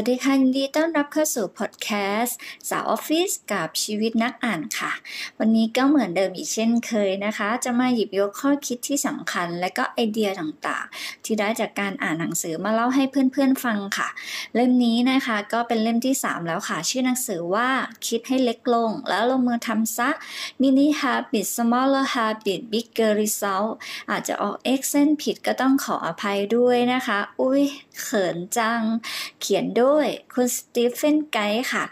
วัสดีค่ะยินดีต้อนรับเข้าสู่พอดแคสต์สาวออฟฟิศกับชีวิตนักอ่านค่ะ วันนี้ก็เหมือนเดิมอีกเช่นเคยนะคะ จะมาหยิบยกข้อคิดที่สำคัญ และก็ไอเดียต่างๆ ที่ได้จากการอ่านหนังสือมาเล่าให้เพื่อนๆฟังค่ะ เล่มนี้นะคะก็เป็นเล่มที่ 3 แล้วค่ะ ชื่อหนังสือว่าคิดให้เล็กลง แล้วลงมือทำซะ mini habit smaller habit bigger result อาจจะออกเอ็กเซนผิดก็ต้องขออภัยด้วยนะคะ อุ้ย เขินจัง เขียนด้วยคุณสตีเฟนไกด์ค่ะ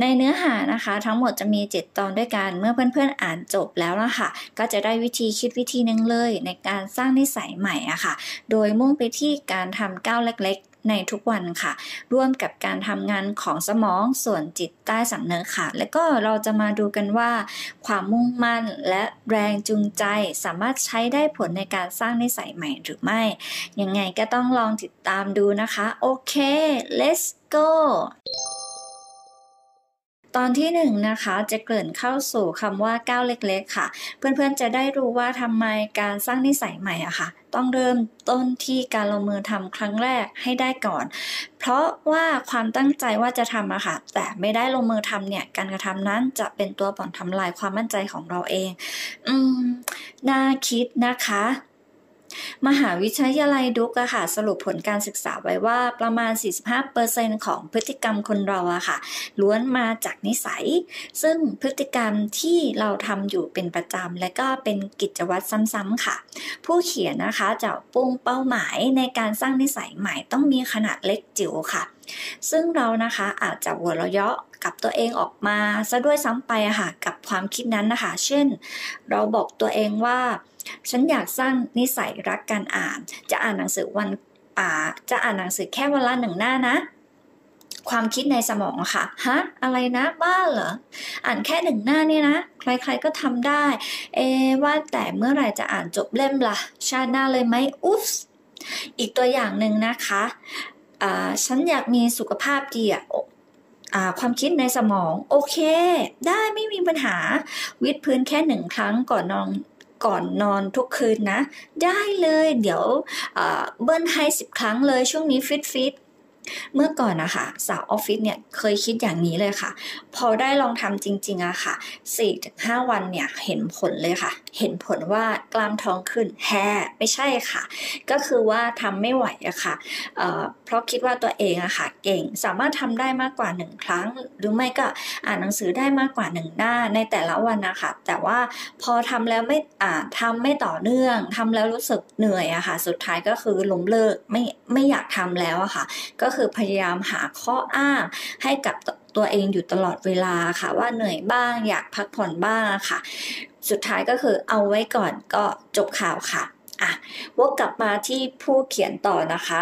ในเนื้อหานะคะ ทั้งหมดจะมี 7 ตอนด้วยกัน เมื่อเพื่อนๆอ่านจบแล้วนะคะก็จะได้วิธีคิดวิธีหนึ่งเลย ในการสร้างนิสัยใหม่อะค่ะ โดยมุ่งไปที่การทำก้าวเล็ก ในทุกวันค่ะ ร่วมกับการทำงานของสมองส่วนจิตใต้สำนึกค่ะ และก็เราจะมาดูกันว่า ความมุ่งมั่นและแรงจูงใจสามารถใช้ได้ผลในการสร้างนิสัยใหม่หรือไม่ ยังไงก็ต้องลองติดตามดูนะคะ โอเค let's go ตอนที่หนึ่งนะคะจะเกริ่นเข้าสู่คำว่าก้าวเล็กๆค่ะ เพื่อนๆจะได้รู้ว่าทำไมการสร้างนิสัยใหม่อะค่ะ ต้องเริ่มต้นที่การลงมือทำครั้งแรกให้ได้ก่อน เพราะว่าความตั้งใจว่าจะทำอะค่ะ แต่ไม่ได้ลงมือทำเนี่ยการกระทำนั้นจะเป็นตัวบ่อนทำลายความมั่นใจของเราเอง อืมน่าคิดนะคะ มหาวิทยาลัยดุกอะค่ะ สรุปผลการศึกษาไว้ว่าประมาณ 45%ของพฤติกรรมคนเราอะค่ะ ล้วนมาจากนิสัย ซึ่งพฤติกรรมที่เราทำอยู่เป็นประจำและก็เป็นกิจวัตรซ้ำๆค่ะ ผู้เขียนนะคะจะปุ่งเป้าหมายในการสร้างนิสัยใหม่ต้องมีขนาดเล็กจิ๋วค่ะ ซึ่งเรานะคะอาจจะหัวเราะเยาะกับตัวเองออกมาซะด้วยซ้ำไปอะค่ะกับความคิดนั้นนะคะ เช่น เราบอกตัวเองว่า ฉันอยากสร้างนิสัยรักการอ่าน จะอ่านหนังสือวันอ่าจะอ่านหนังสือแค่วันละหนึ่งหน้านะ ความคิดในสมองค่ะ ฮะ อะไรนะ บ้าเหรอ อ่านแค่หนึ่งหน้านี่นะ ใครๆก็ทำได้ เอว่าแต่เมื่อไหร่จะอ่านจบเล่มละ่ะ ชาติหน้าเลยไหมอุ๊ฟอีกตัวอย่างหนึ่งนะคะอ่าฉันอยากมีสุขภาพดีอะความคิดในสมอง โอเค ได้ไม่มีปัญหา วิดพื้นแค่หนึ่งครั้งก่อนนอน ก่อนนอนทุกคืนนะ ได้เลยเดี๋ยวเบิ้ลให้สิบครั้งเลยช่วงนี้ฟิตฟิต เมื่อก่อนนะคะสาวออฟฟิศเนี่ยเคยคิดอย่างนี้เลยค่ะ พอได้ลองทำจริงๆอะค่ะ4-5 วันเนี่ยเห็นผลเลยค่ะ เห็นผลว่ากล้ามท้องขึ้นแฮไม่ใช่ค่ะ ก็คือว่าทำไม่ไหวอะค่ะเเพราะคิดว่าตัวเองอะค่ะเก่งสามารถทำได้มากกว่าหนึ่งครั้ง หรือไม่ก็อ่านหนังสือได้มากกว่าหนึ่งหน้าในแต่ละวันนะคะแต่ว่าพอทำแล้วไม่อ่าทำไม่ต่อเนื่องทำแล้วรู้สึกเหนื่อยอะค่ะ สุดท้ายก็คือล้มเลิกไม่ไม่อยากทำแล้วอะค่ะ ก็คือพยายามหาข้ออ้างให้กับตัวเองอยู่ตลอดเวลาค่ะว่าเหนื่อยบ้างอยากพักผ่อนบ้างค่ะ สุดท้ายก็คือเอาไว้ก่อนก็จบข่าวค่ะอะวกกลับมาที่ผู้เขียนต่อนะคะ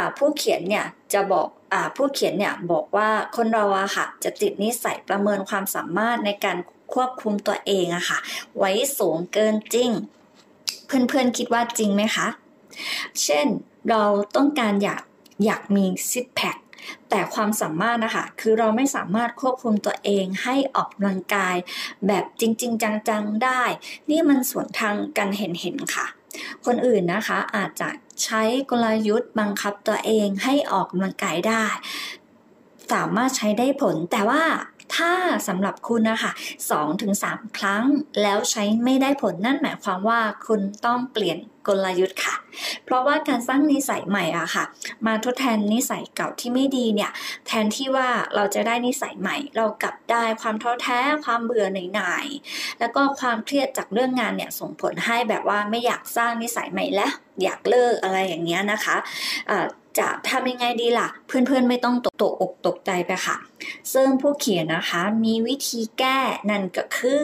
ะผู้เขียนเนี่ยจะบอกอผู้เขียนเนี่ยบอกว่าคนเราอะค่ะ จะติดนิสัยประเมินความสามารถในการควบคุมตัวเองอะค่ะ ไว้สูงเกินจริง เพื่อนๆคิดว่าจริงไหมคะ เช่นเราต้องการอยาก อยากมีซิปแพคแต่ความสามารถนะคะ คือเราไม่สามารถควบคุมตัวเองให้ออกกำลังกาย แบบจริง ๆ จัง ๆ ได้ นี่มันสวนทางกันเห็น ๆ ค่ะ คนอื่นนะคะอาจจะใช้กลยุทธ์บังคับตัวเองให้ออกกำลังกายได้ สามารถใช้ได้ผลแต่ว่า ถ้าสำหรับคุณนะคะ2-3 ครั้งแล้วใช้ไม่ได้ผลนั่นหมายความว่าคุณต้องเปลี่ยนกลยุทธ์ค่ะ เพราะว่าการสร้างนิสัยใหม่อะค่ะ มาทดแทนนิสัยเก่าที่ไม่ดีเนี่ย แทนที่ว่าเราจะได้นิสัยใหม่ เรากลับได้ความท้อแท้ ความเบื่อหน่าย แล้วก็ความเครียดจากเรื่องงานเนี่ยส่งผลให้แบบว่าไม่อยากสร้างนิสัยใหม่แล้ว อยากเลิกอะไรอย่างเงี้ยนะคะะจะทำยังไงดีล่ะ เพื่อนๆไม่ต้องตกตกอกตกใจไปค่ะซึ่งผู้เขียนนะคะมีวิธีแก้นั่นก็คือ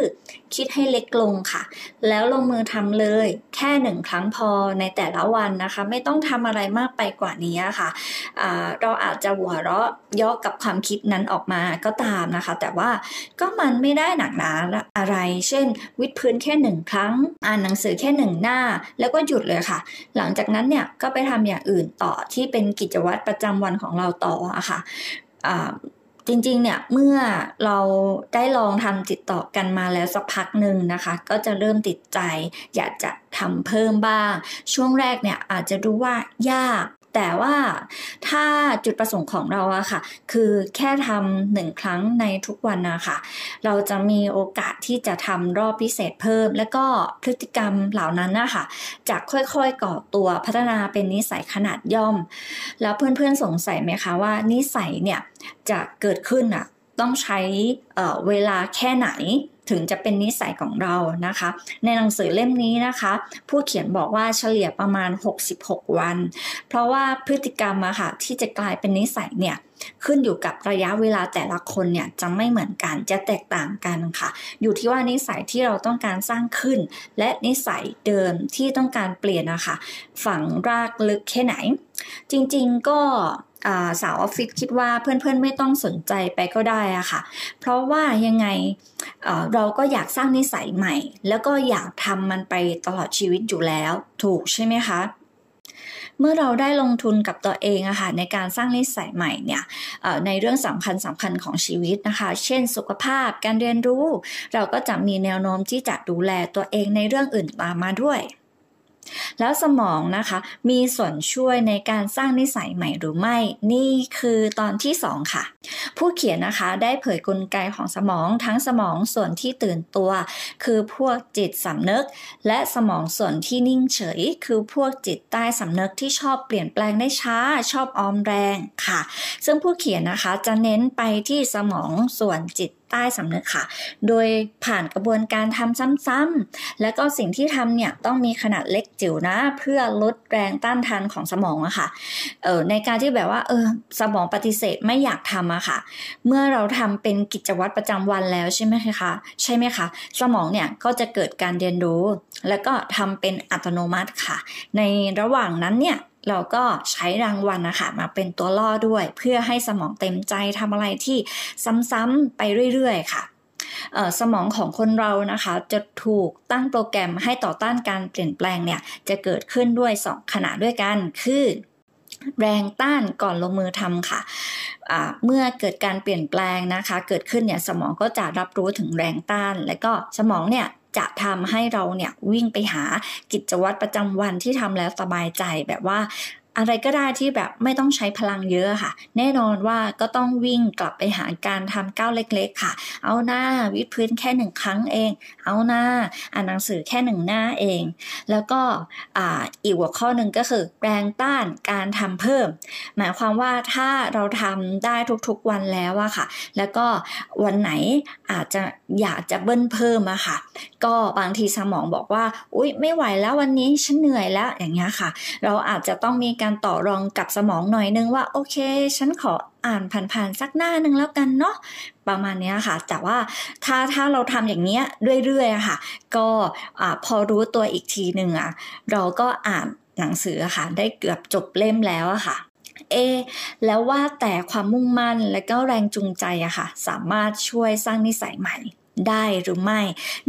คิดให้เล็กลงค่ะ แล้วลงมือทำเลย แค่หนึ่งครั้งพอในแต่ละวันนะคะ ไม่ต้องทำอะไรมากไปกว่านี้ค่ะะเราอาจจะหัวเราะย่อกับความคิดนั้นออกมาก็ตามนะคะ แต่ว่าก็มันไม่ได้หนักหนาอะไร เช่น วิดพื้นแค่หนึ่งครั้ง อ่านหนังสือแค่หนึ่งหน้า แล้วก็หยุดเลยค่ะ หลังจากนั้นเนี่ยก็ไปทำอย่างอื่นต่อที่เป็นกิจวัตรประจำวันของเราต่ออะค่ะ จริงๆ เนี่ยเมื่อเราได้ลองทำติดต่อกันมาแล้วสักพักหนึ่งนะคะ ก็จะเริ่มติดใจ อยากจะทำเพิ่มบ้าง ช่วงแรกเนี่ยอาจจะดูว่ายาก แต่ว่าถ้าจุดประสงค์ของเราอะค่ะ คือแค่ทำหนึ่งครั้งในทุกวันนะคะเราจะมีโอกาสที่จะทำรอบพิเศษเพิ่ม แล้วก็พฤติกรรมเหล่านั้นนะคะจะค่อยๆก่อตัวพัฒนาเป็นนิสัยขนาดย่อม แล้วเพื่อนๆสงสัยไหมคะว่านิสัยเนี่ยจะเกิดขึ้นอะต้องใช้เเวลาแค่ไหน ถึงจะเป็นนิสัยของเรานะคะ ในหนังสือเล่มนี้นะคะ ผู้เขียนบอกว่าเฉลี่ยประมาณ 66 วัน เพราะว่าพฤติกรรมอะค่ะที่จะกลายเป็นนิสัยเนี่ยขึ้นอยู่กับระยะเวลาแต่ละคนเนี่ยจะไม่เหมือนกันจะแตกต่างกันค่ะ อยู่ที่ว่านิสัยที่เราต้องการสร้างขึ้น และนิสัยเดิมที่ต้องการเปลี่ยนนะคะฝังรากลึกแค่ไหน จริงๆก็ สาวออฟฟิศคิดว่าเพื่อนๆไม่ต้องสนใจไปก็ได้อะค่ะ เพราะว่ายังไงเราก็อยากสร้างนิสัยใหม่ แล้วก็อยากทำมันไปตลอดชีวิตอยู่แล้ว ถูกใช่ไหมคะเมื่อเราได้ลงทุนกับตัวเองอะค่ะในการสร้างนิสัยใหม่เนี่ยในเรื่องสำคัญสำคัญของชีวิตนะคะ เช่นสุขภาพการเรียนรู้ เราก็จะมีแนวโน้มที่จะดูแลตัวเองในเรื่องอื่นตามมาด้วย แล้วสมองนะคะ มีส่วนช่วยในการสร้างนิสัยใหม่หรือไม่ นี่คือตอนที่ 2 ค่ะ ผู้เขียนนะคะได้เผยกลไกของสมองทั้งสมองส่วนที่ตื่นตัว คือพวกจิตสำนึก และสมองส่วนที่นิ่งเฉย คือพวกจิตใต้สำนึกที่ชอบเปลี่ยนแปลงได้ช้า ชอบออมแรงค่ะ ซึ่งผู้เขียนนะคะจะเน้นไปที่สมองส่วนจิตใต้สำนึกค่ะ โดยผ่านกระบวนการทำซ้ำๆ และก็สิ่งที่ทำเนี่ยต้องมีขนาดเล็กจิ๋วนะ เพื่อลดแรงต้านทานของสมองอะค่ะเออในการที่แบบว่าเออสมองปฏิเสธไม่อยากทำอะค่ะ เมื่อเราทำเป็นกิจวัตรประจำวันแล้วใช่ไหมคะใช่ไหมคะ สมองเนี่ยก็จะเกิดการเรียนรู้ แล้วก็ทำเป็นอัตโนมัติค่ะ ในระหว่างนั้นเนี่ย เราก็ใช้รางวัลนะคะมาเป็นตัวล่อด้วย เพื่อให้สมองเต็มใจทำอะไรที่ซ้ำๆไปเรื่อยๆค่ะสมองของคนเรานะคะ จะถูกตั้งโปรแกรมให้ต่อต้านการเปลี่ยนแปลงเนี่ย จะเกิดขึ้นด้วย 2 ขณะด้วยกัน คือแรงต้านก่อนลงมือทำค่ะเมื่อเกิดการเปลี่ยนแปลงนะคะ เกิดขึ้นเนี่ยสมองก็จะรับรู้ถึงแรงต้าน และก็สมองเนี่ย จะทำให้เราเนี่ยวิ่งไปหากิจวัตรประจำวันที่ทำแล้วสบายใจแบบว่า อะไรก็ได้ที่แบบไม่ต้องใช้พลังเยอะค่ะ แน่นอนว่าก็ต้องวิ่งกลับไปหาการทำก้าวเล็กๆค่ะ เอาหน้าวิดพื้นแค่หนึ่งครั้งเอง เอาหน้าอ่านหนังสือแค่หนึ่งหน้าเอง แล้วก็ออีกหัวข้อหนึ่งก็คือแรงต้านการทำเพิ่ม หมายความว่าถ้าเราทำได้ทุกๆวันแล้วอะค่ะ แล้วก็วันไหนอาจจะอยากจะเบิ้ลเพิ่มอะค่ะ ก็บางทีสมองบอกว่าอุ๊ยไม่ไหวแล้ววันนี้ฉันเหนื่อยแล้วอย่างเงี้ยค่ะ เราอาจจะต้องมีการต่อรองกับสมองหน่อยนึงว่าโอเค ฉันขออ่านผ่านๆสักหน้านึงแล้วกันเนาะประมาณนี้ค่ะ แต่ว่าถ้าถ้าเราทำอย่างเนี้ยเรื่อยๆค่ะ ก็พอรู้ตัวอีกทีหนึ่งอะเราก็อ่านหนังสือค่ะได้เกือบจบเล่มแล้วอะค่ะเอแล้วว่าแต่ความมุ่งมั่นและก็แรงจูงใจอะค่ะ สามารถช่วยสร้างนิสัยใหม่ได้หรือไม่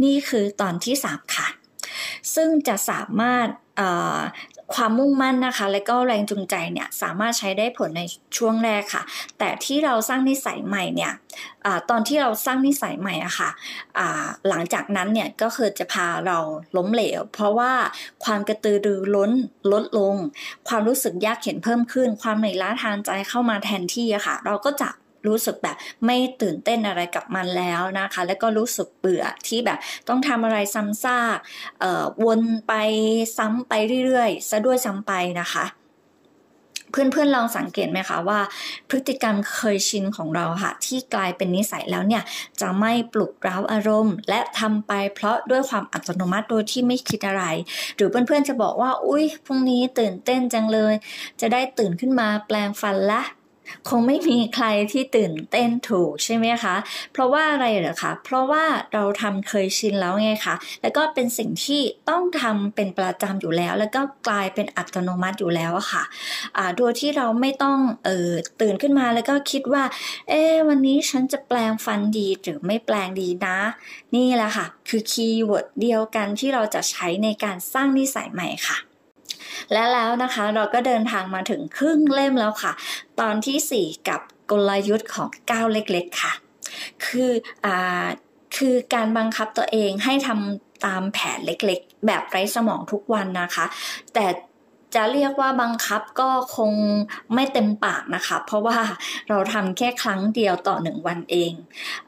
นี่คือตอนที่ 3 ค่ะ ซึ่งจะสามารถ ความมุ่งมั่นนะคะ และก็แรงจูงใจเนี่ยสามารถใช้ได้ผลในช่วงแรกค่ะ แต่ที่เราสร้างนิสัยใหม่เนี่ยอตอนที่เราสร้างนิสัยใหม่อะค่ะหลังจากนั้นเนี่ยก็คือจะพาเราล้มเหลว เพราะว่าความกระตือรือร้นลดลง ความรู้สึกยากเข็นเพิ่มขึ้น ความเหนื่อยล้าทางใจเข้ามาแทนที่อะค่ะ เราก็จะ รู้สึกแบบไม่ตื่นเต้นอะไรกับมันแล้วนะคะ แล้วก็รู้สึกเบื่อที่แบบต้องทำอะไรซ้ำซากวนไปซ้ำไปเรื่อยๆซะด้วยซ้ำไปนะคะเพื่อนๆลองสังเกตไหมคะว่า พฤติกรรมเคยชินของเราค่ะ ที่กลายเป็นนิสัยแล้วเนี่ย จะไม่ปลุกเร้าอารมณ์ และทำไปเพราะด้วยความอัตโนมัติโดยที่ไม่คิดอะไร หรือเพื่อนๆจะบอกว่า อุ้ยพรุ่งนี้ตื่นเต้นจังเลย จะได้ตื่นขึ้นมาแปลงฟันละ คงไม่มีใครที่ตื่นเต้นถูกใช่ไหมคะ เพราะว่าอะไรเหรอคะ เพราะว่าเราทำเคยชินแล้วไงคะ แล้วก็เป็นสิ่งที่ต้องทำเป็นประจำอยู่แล้ว แล้วก็กลายเป็นอัตโนมัติอยู่แล้วอะค่ะโดยที่เราไม่ต้องเออตื่นขึ้นมาแล้วก็คิดว่า เอ๊วันนี้ฉันจะแปรงฟันดีหรือไม่แปรงดีนะ นี่แหละค่ะ คือ keyword เดียวกันที่เราจะใช้ในการสร้างนิสัยใหม่ค่ะ และแล้วนะคะเราก็เดินทางมาถึงครึ่งเล่มแล้วค่ะ ตอนที่ 4 กับกลยุทธ์ของก้าวเล็กๆค่ะ คืออ่าคือการบังคับตัวเองให้ทำตามแผนเล็กๆ แบบไร้สมองทุกวันนะคะ แต่ จะเรียกว่าบังคับก็คงไม่เต็มปากนะคะ เพราะว่าเราทำแค่ครั้งเดียวต่อหนึ่งวันเอง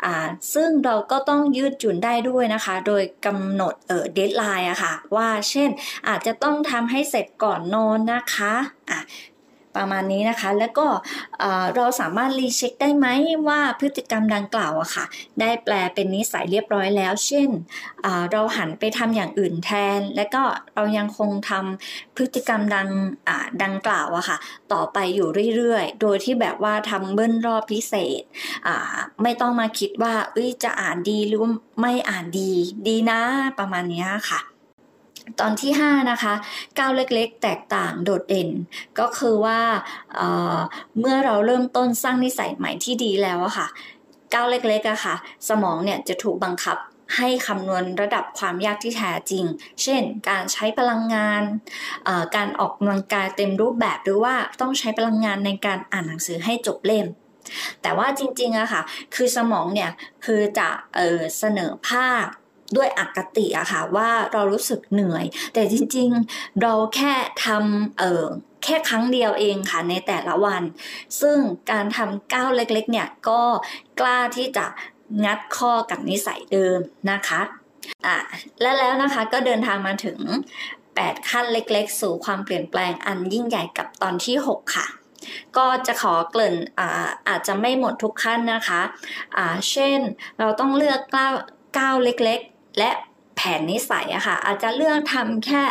อ่าซึ่งเราก็ต้องยืดหยุ่นได้ด้วยนะคะ โดยกำหนดเออเดทไลน์อะค่ะว่าเช่นอาจจะต้องทำให้เสร็จก่อนนอนนะคะอะ ประมาณนี้นะคะ แล้วก็เราสามารถรีเช็คได้ไหมว่าพฤติกรรมดังกล่าวอะค่ะ ได้แปลเป็นนิสัยเรียบร้อยแล้ว เช่นเราหันไปทำอย่างอื่นแทน และก็เรายังคงทำพฤติกรรมดังดังกล่าวอะค่ะ ต่อไปอยู่เรื่อยๆ โดยที่แบบว่าทำเบิ้ลรอบพิเศษ ไม่ต้องมาคิดว่าเอ้ยจะอ่านดีหรือไม่อ่านดีดีนะประมาณนี้ค่ะ ตอนที่ 5 นะคะก้าวเล็กๆ แตกต่างโดดเด่น ก็คือว่าเเมื่อเราเริ่มต้นสร้างนิสัยใหม่ที่ดีแล้วอะค่ะก้าวเล็กๆอะค่ะ สมองเนี่ยจะถูกบังคับให้คำนวณระดับความยากที่แท้จริง เช่น การใช้พลังงาน การออกกำลังกายเต็มรูปแบบหรือว่าต้องใช้พลังงานในการอ่านหนังสือให้จบเล่ม แต่ว่าจริงๆอะค่ะ คือสมองเนี่ยคือจะเเสนอภาพ ด้วยอคติอะค่ะว่าเรารู้สึกเหนื่อย แต่จริงๆเราแค่ทำเออแค่ครั้งเดียวเองค่ะในแต่ละวัน ซึ่งการทำก้าวเล็กๆ เนี่ยก็กล้าที่จะงัดข้อกับนิสัยเดิมนะคะอะและแล้วนะคะก็เดินทางมาถึง 8 ขั้นเล็กๆ สู่ความเปลี่ยนแปลงอันยิ่งใหญ่กับตอนที่ 6 ค่ะ ก็จะขอเกริ่นอาอาจจะไม่หมดทุกขั้นนะคะะเช่นเราต้องเลือกก้าวก้าวเล็กๆ และแผนนิสัยอะค่ะ อาจจะเลือกทำแค่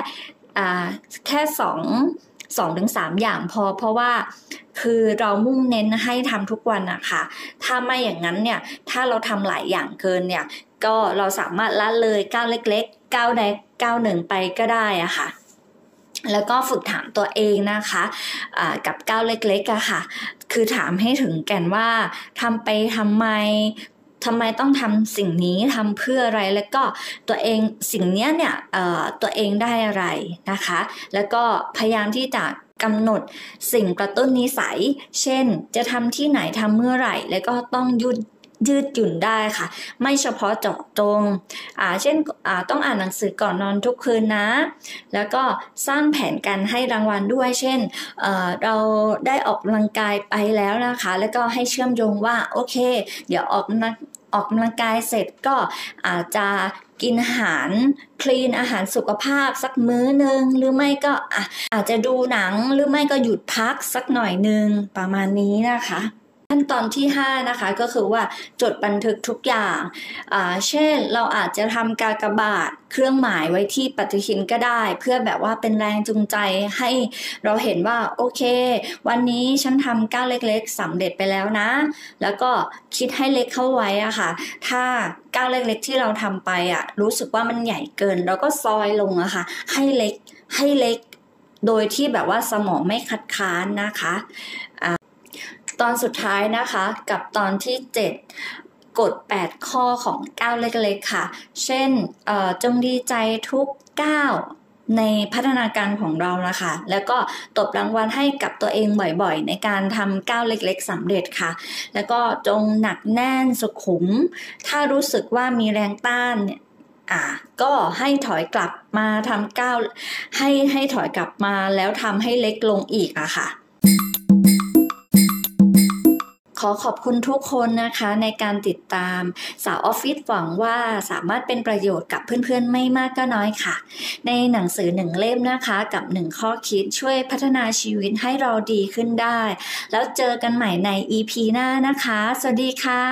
แค่สองสองถึงสามอย่างพอเพราะว่าคือเรามุ่งเน้นให้ทำทุกวันนะคะ ถ้าไม่อย่างนั้นเนี่ย ถ้าเราทำหลายอย่างเกินเนี่ย ก็เราสามารถละเลยก้าวเล็กๆก้าวใดก้าวหนึ่งไปก็ได้อะค่ะ แล้วก็ฝึกถามตัวเองนะคะะกับก้าวเล็กๆอะค่ะ คือถามให้ถึงแก่นว่าทำไปทำไม ทำไมต้องทำสิ่งนี้ทำเพื่ออะไรแล้วก็ตัวเองสิ่งนี้เนี่ยตัวเองได้อะไรนะคะ แล้วก็พยายามที่จะกำหนดสิ่งกระตุ้นนิสัย เช่น จะทำที่ไหนทำเมื่อไหร่ แล้วก็ต้องหยุด ยืดหยุ่นได้ค่ะ ไม่เฉพาะเจาะตรงอ่าเช่นอ่าต้องอ่านหนังสือก่อนนอนทุกคืนนะ แล้วก็สร้างแผนการให้รางวัลด้วย เช่นเเราได้ออกกำลังกายไปแล้วนะคะ แล้วก็ให้เชื่อมโยงว่าโอเค เดี๋ยวออกนักออกกำลังกายเสร็จก็อาจจะกินอาหารคลีนอาหารสุขภาพสักมื้อหนึ่งหรือไม่ก็อาจจะดูหนังหรือไม่ก็หยุดพักสักหน่อยหนึ่งประมาณนี้นะคะ ขั้นตอนที่ 5 นะคะก็คือว่าจดบันทึกทุกอย่างเช่นเราอาจจะทำกากบาทเครื่องหมายไว้ที่ปฏิทินก็ได้ เพื่อแบบว่าเป็นแรงจูงใจให้เราเห็นว่าโอเค วันนี้ฉันทำก้าวเล็กๆสำเร็จไปแล้วนะ แล้วก็คิดให้เล็กเข้าไว้อะค่ะ ถ้าก้าวเล็กๆที่เราทำไปอะรู้สึกว่ามันใหญ่เกิน เราก็ซอยลงอะค่ะ ให้เล็กให้เล็ก โดยที่แบบว่าสมองไม่คัดค้านนะคะ ตอนสุดท้ายนะคะกับตอนที่ 7 กฎ 8 ข้อของก้าเล็กๆค่ะ เช่นจงดีใจทุกก้าในพัฒนาการของเรานะคะ แล้วก็ตบรางวัลให้กับตัวเองบ่อยๆ ในการทำก้าวเล็กๆสำเร็จค่ะ แล้วก็จงหนักแน่นสุขุม ถ้ารู้สึกว่ามีแรงต้านเนี่ยอ่าก็ให้ถอยกลับมาทำก้าวให้ให้ถอยกลับมาแล้วทำให้เล็กลงอีกอะค่ะ ขอขอบคุณทุกคนนะคะในการติดตามสาวออฟฟิศหวังว่าสามารถเป็นประโยชน์กับเพื่อนๆ ไม่มากก็น้อยค่ะ ในหนังสือหนึ่งเล่มนะคะกับหนึ่งข้อคิดช่วยพัฒนาชีวิตให้เราดีขึ้นได้ แล้วเจอกันใหม่ใน EP หน้านะคะ สวัสดีค่ะ